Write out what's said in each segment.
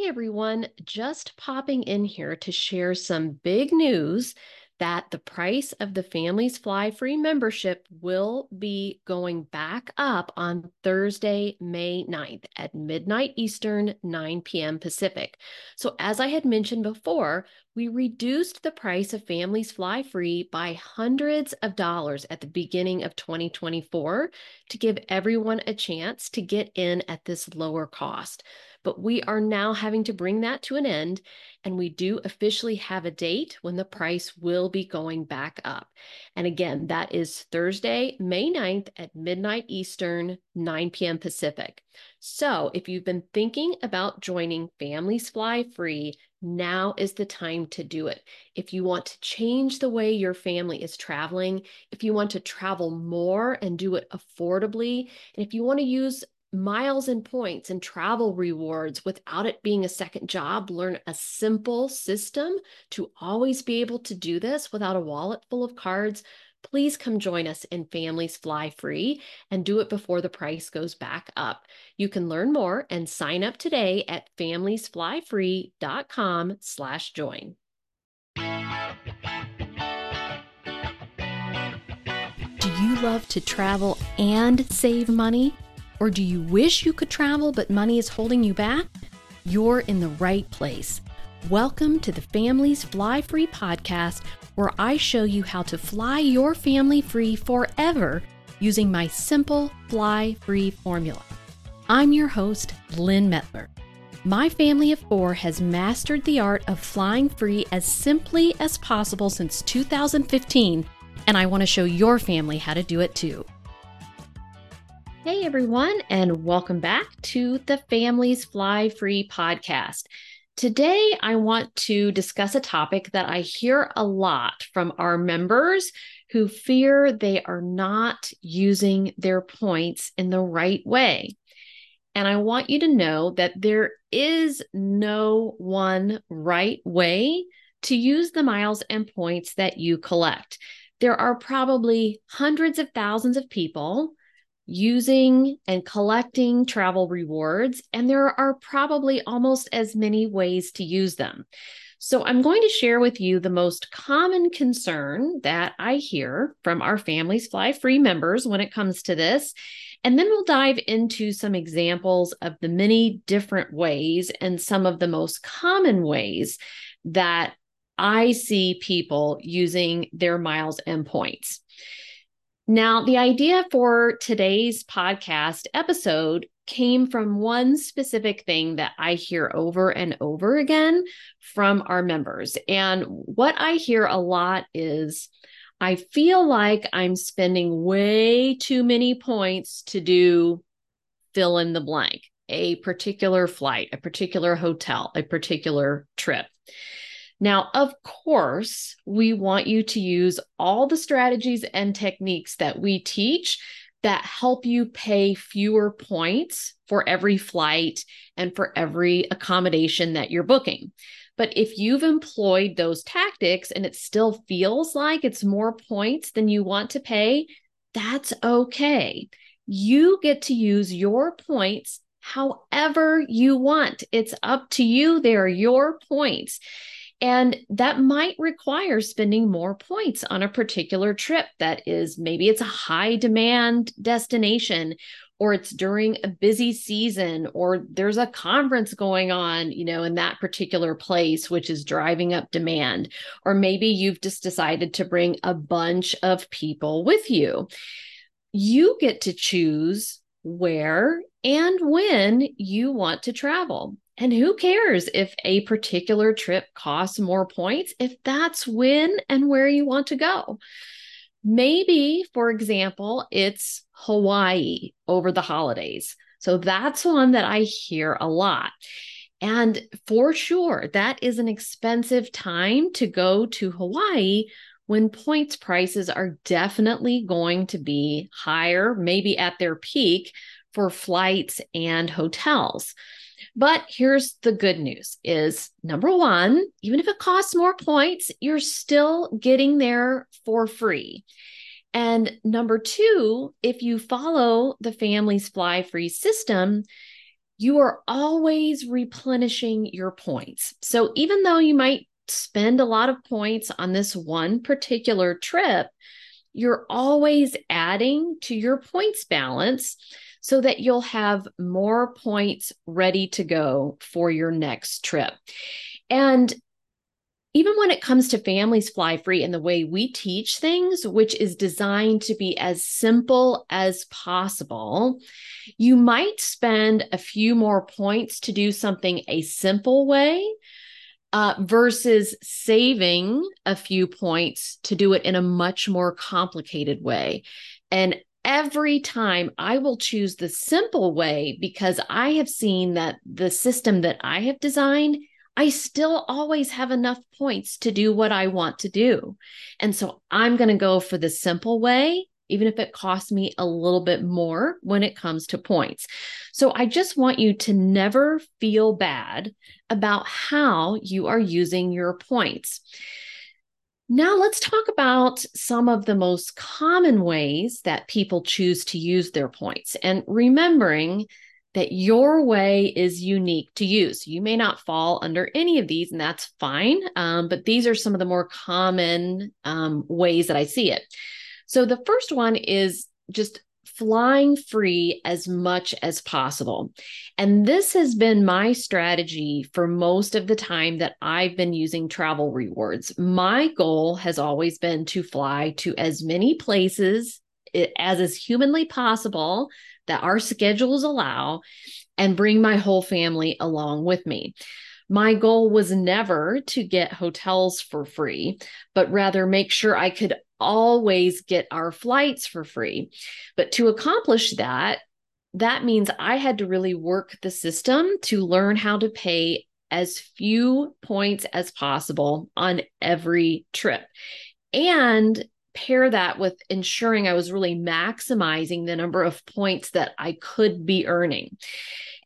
Hey everyone, just popping in here to share some big news that the price of the Families Fly Free membership will be going back up on Thursday, May 9th at midnight Eastern, 9 p.m. Pacific. So, as I had mentioned before, we reduced the price of Families Fly Free by hundreds of dollars at the beginning of 2024 to give everyone a chance to get in at this lower cost. But we are now having to bring that to an end, and we do officially have a date when the price will be going back up. And again, that is Thursday, May 9th at midnight Eastern, 9 p.m. Pacific. So if you've been thinking about joining Families Fly Free, now is the time to do it. If you want to change the way your family is traveling, if you want to travel more and do it affordably, and if you want to use miles and points and travel rewards without it being a second job. Learn a simple system to always be able to do this without a wallet full of cards. Please come join us in Families Fly Free and do it before the price goes back up. You can learn more and sign up today at familiesflyfree.com slash join. Do you love to travel and save money? Or do you wish you could travel but money is holding you back? You're in the right place. Welcome to the Families Fly Free podcast, where I show you how to fly your family free forever using my simple fly free formula. I'm your host, Lyn Mettler. My family of four has mastered the art of flying free as simply as possible since 2015, and I want to show your family how to do it too. Hey, everyone, and welcome back to the Families Fly Free podcast. Today, I want to discuss a topic that I hear a lot from our members who fear they are not using their points in the right way. And I want you to know that there is no one right way to use the miles and points that you collect. There are probably hundreds of thousands of people using and collecting travel rewards, and there are probably almost as many ways to use them. So, I'm going to share with you the most common concern that I hear from our Families Fly Free members when it comes to this. And then we'll dive into some examples of the many different ways and some of the most common ways that I see people using their miles and points. Now, the idea for today's podcast episode came from one specific thing that I hear over and over again from our members. And what I hear a lot is I feel like I'm spending way too many points to do fill in the blank, a particular flight, a particular hotel, a particular trip. Now, of course, we want you to use all the strategies and techniques that we teach that help you pay fewer points for every flight and for every accommodation that you're booking. But if you've employed those tactics and it still feels like it's more points than you want to pay, that's okay. You get to use your points however you want. It's up to you. They are your points. And that might require spending more points on a particular trip that is maybe it's a high demand destination or it's during a busy season or there's a conference going on you know in that particular place which is driving up demand. Or maybe you've just decided to bring a bunch of people with you. You get to choose where and when you want to travel and who cares if a particular trip costs more points if that's when and where you want to go? Maybe, for example, it's Hawaii over the holidays. So that's one that I hear a lot. And for sure, that is an expensive time to go to Hawaii when points prices are definitely going to be higher, maybe at their peak for flights and hotels. But here's the good news is number 1, even if it costs more points, you're still getting there for free. And number 2, if you follow the Families Fly Free system, you are always replenishing your points. So even though you might spend a lot of points on this one particular trip, you're always adding to your points balance so that you'll have more points ready to go for your next trip. And even when it comes to families fly free and the way we teach things, which is designed to be as simple as possible, you might spend a few more points to do something a simple way uh, versus saving a few points to do it in a much more complicated way. And every time I will choose the simple way because I have seen that the system that I have designed I still always have enough points to do what I want to do. And so I'm going to go for the simple way, even if it costs me a little bit more when it comes to points. So I just want you to never feel bad about how you are using your points. Now, let's talk about some of the most common ways that people choose to use their points. And remembering that your way is unique to you. So you may not fall under any of these, and that's fine. Um, but these are some of the more common um, ways that I see it. So the first one is just flying free as much as possible. And this has been my strategy for most of the time that I've been using travel rewards. My goal has always been to fly to as many places as is humanly possible that our schedules allow and bring my whole family along with me. My goal was never to get hotels for free, but rather make sure I could always get our flights for free. But to accomplish that, that means I had to really work the system to learn how to pay as few points as possible on every trip. And pair that with ensuring I was really maximizing the number of points that I could be earning.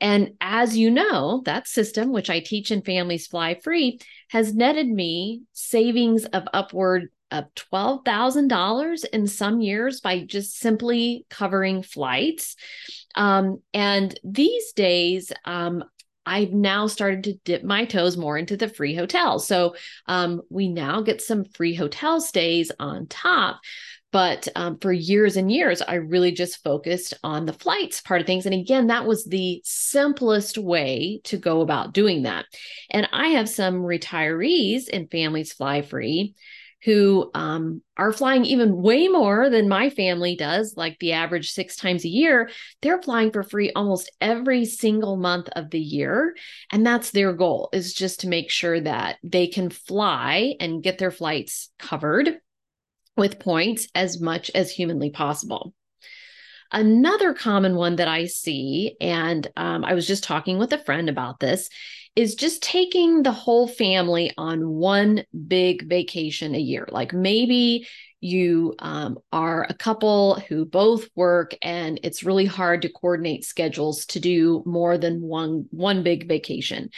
And as you know, that system, which I teach in Families Fly Free, has netted me savings of upward of $12,000 in some years by just simply covering flights. Um, and these days, um, I've now started to dip my toes more into the free hotels. So um, we now get some free hotel stays on top. But um, for years and years, I really just focused on the flights part of things. And again, that was the simplest way to go about doing that. And I have some retirees and Families Fly Free who um, are flying even way more than my family does, like the average six times a year. They're flying for free almost every single month of the year. And that's their goal is just to make sure that they can fly and get their flights covered with points as much as humanly possible. Another common one that I see, and um, I was just talking with a friend about this, is just taking the whole family on one big vacation a year. Like maybe you um, are a couple who both work and it's really hard to coordinate schedules to do more than one one big vacation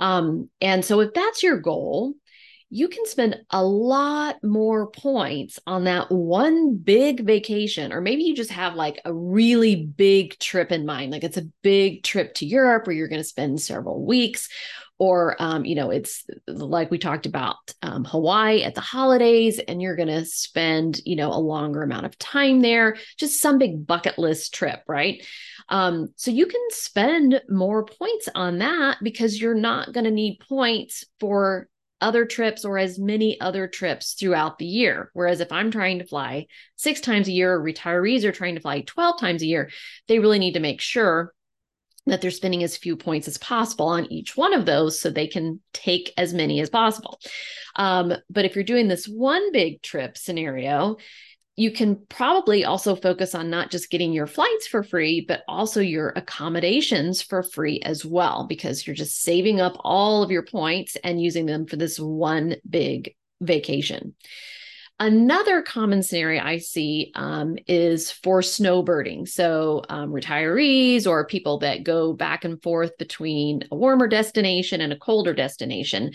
um, and so if that's your goal you can spend a lot more points on that one big vacation, or maybe you just have like a really big trip in mind. Like it's a big trip to Europe where you're going to spend several weeks, or um, you know, it's like we talked about um, Hawaii at the holidays, and you're going to spend you know a longer amount of time there. Just some big bucket list trip, right? Um, so you can spend more points on that because you're not going to need points for other trips or as many other trips throughout the year. Whereas if I'm trying to fly six times a year, retirees are trying to fly 12 times a year, they really need to make sure that they're spending as few points as possible on each one of those so they can take as many as possible. Um, but if you're doing this one big trip scenario, you can probably also focus on not just getting your flights for free, but also your accommodations for free as well, because you're just saving up all of your points and using them for this one big vacation. Another common scenario I see um, is for snowbirding. So, um, retirees or people that go back and forth between a warmer destination and a colder destination.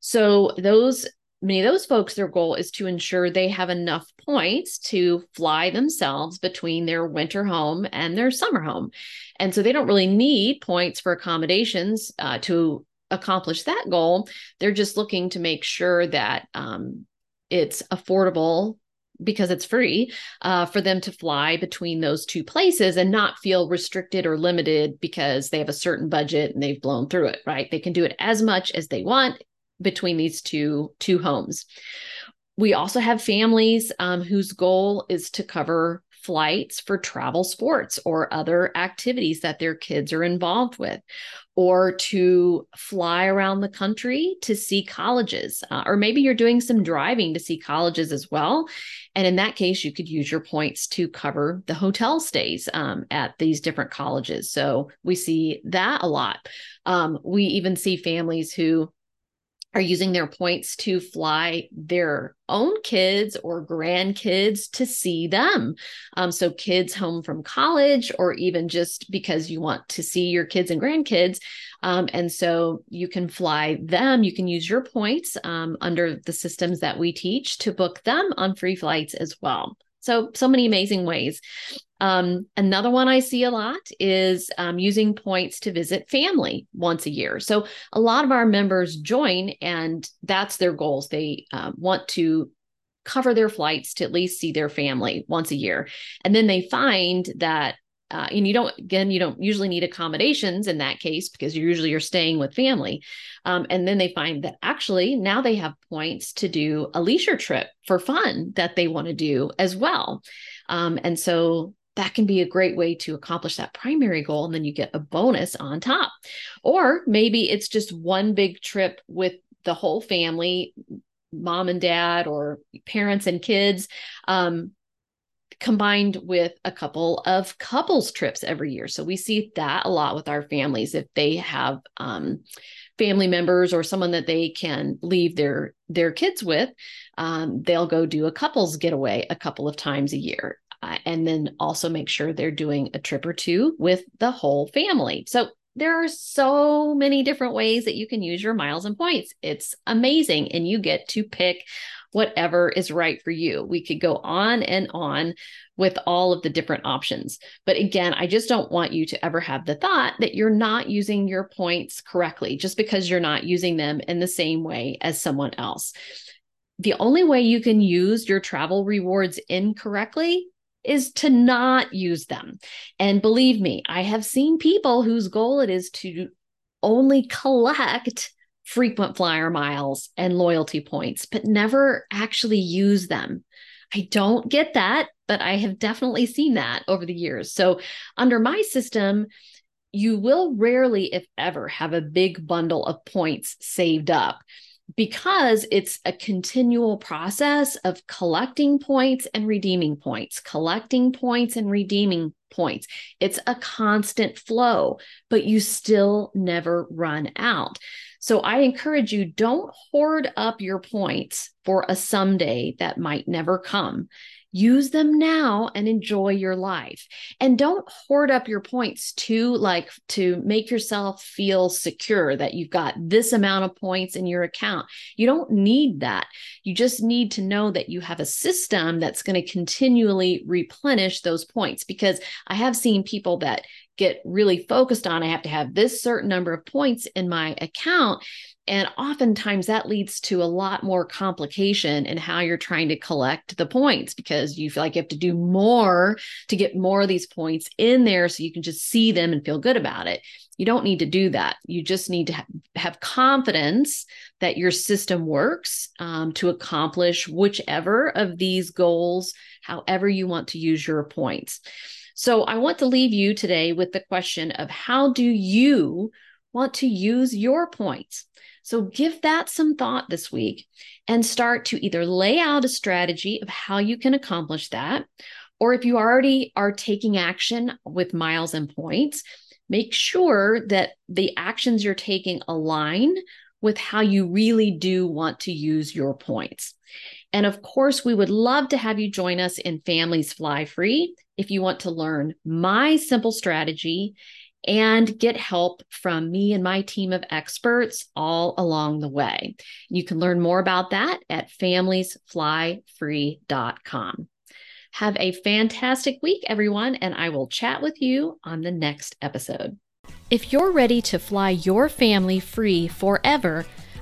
So, those many of those folks, their goal is to ensure they have enough points to fly themselves between their winter home and their summer home. And so they don't really need points for accommodations uh, to accomplish that goal. They're just looking to make sure that um, it's affordable because it's free uh, for them to fly between those two places and not feel restricted or limited because they have a certain budget and they've blown through it right they can do it as much as they want between these two two homes we also have families um, whose goal is to cover flights for travel sports or other activities that their kids are involved with, or to fly around the country to see colleges. Uh, or maybe you're doing some driving to see colleges as well. And in that case, you could use your points to cover the hotel stays um, at these different colleges. So we see that a lot. Um, we even see families who are using their points to fly their own kids or grandkids to see them. Um, so, kids home from college, or even just because you want to see your kids and grandkids. Um, and so, you can fly them. You can use your points um, under the systems that we teach to book them on free flights as well. So, so many amazing ways. Um, another one I see a lot is um, using points to visit family once a year. So a lot of our members join, and that's their goals. They uh, want to cover their flights to at least see their family once a year, and then they find that. Uh, and you don't again you don't usually need accommodations in that case because you usually are staying with family um, and then they find that actually now they have points to do a leisure trip for fun that they want to do as well um, and so that can be a great way to accomplish that primary goal. And then you get a bonus on top. Or maybe it's just one big trip with the whole family, mom and dad, or parents and kids. Um, combined with a couple of couples trips every year. So we see that a lot with our families if they have um, family members or someone that they can leave their their kids with, um, they'll go do a couples getaway a couple of times a year uh, and then also make sure they're doing a trip or two with the whole family. So there are so many different ways that you can use your miles and points. It's amazing. And you get to pick whatever is right for you. We could go on and on with all of the different options. But again, I just don't want you to ever have the thought that you're not using your points correctly just because you're not using them in the same way as someone else. The only way you can use your travel rewards incorrectly is to not use them. And believe me, I have seen people whose goal it is to only collect frequent flyer miles and loyalty points, but never actually use them. I don't get that, but I have definitely seen that over the years. So, under my system, you will rarely, if ever, have a big bundle of points saved up because it's a continual process of collecting points and redeeming points, collecting points and redeeming points. It's a constant flow, but you still never run out. So I encourage you don't hoard up your points for a someday that might never come. Use them now and enjoy your life. And don't hoard up your points to like to make yourself feel secure that you've got this amount of points in your account. You don't need that. You just need to know that you have a system that's going to continually replenish those points because I have seen people that get really focused on I have to have this certain number of points in my account and oftentimes that leads to a lot more complication in how you're trying to collect the points because you feel like you have to do more to get more of these points in there so you can just see them and feel good about it. You don't need to do that. You just need to ha- have confidence that your system works um, to accomplish whichever of these goals, however you want to use your points. So I want to leave you today with the question of how do you want to use your points? So give that some thought this week and start to either lay out a strategy of how you can accomplish that, or if you already are taking action with miles and points, make sure that the actions you're taking align with how you really do want to use your points. And of course, we would love to have you join us in Families Fly Free if you want to learn my simple strategy and get help from me and my team of experts all along the way. You can learn more about that at familiesflyfree.com. Have a fantastic week, everyone, and I will chat with you on the next episode. If you're ready to fly your family free forever,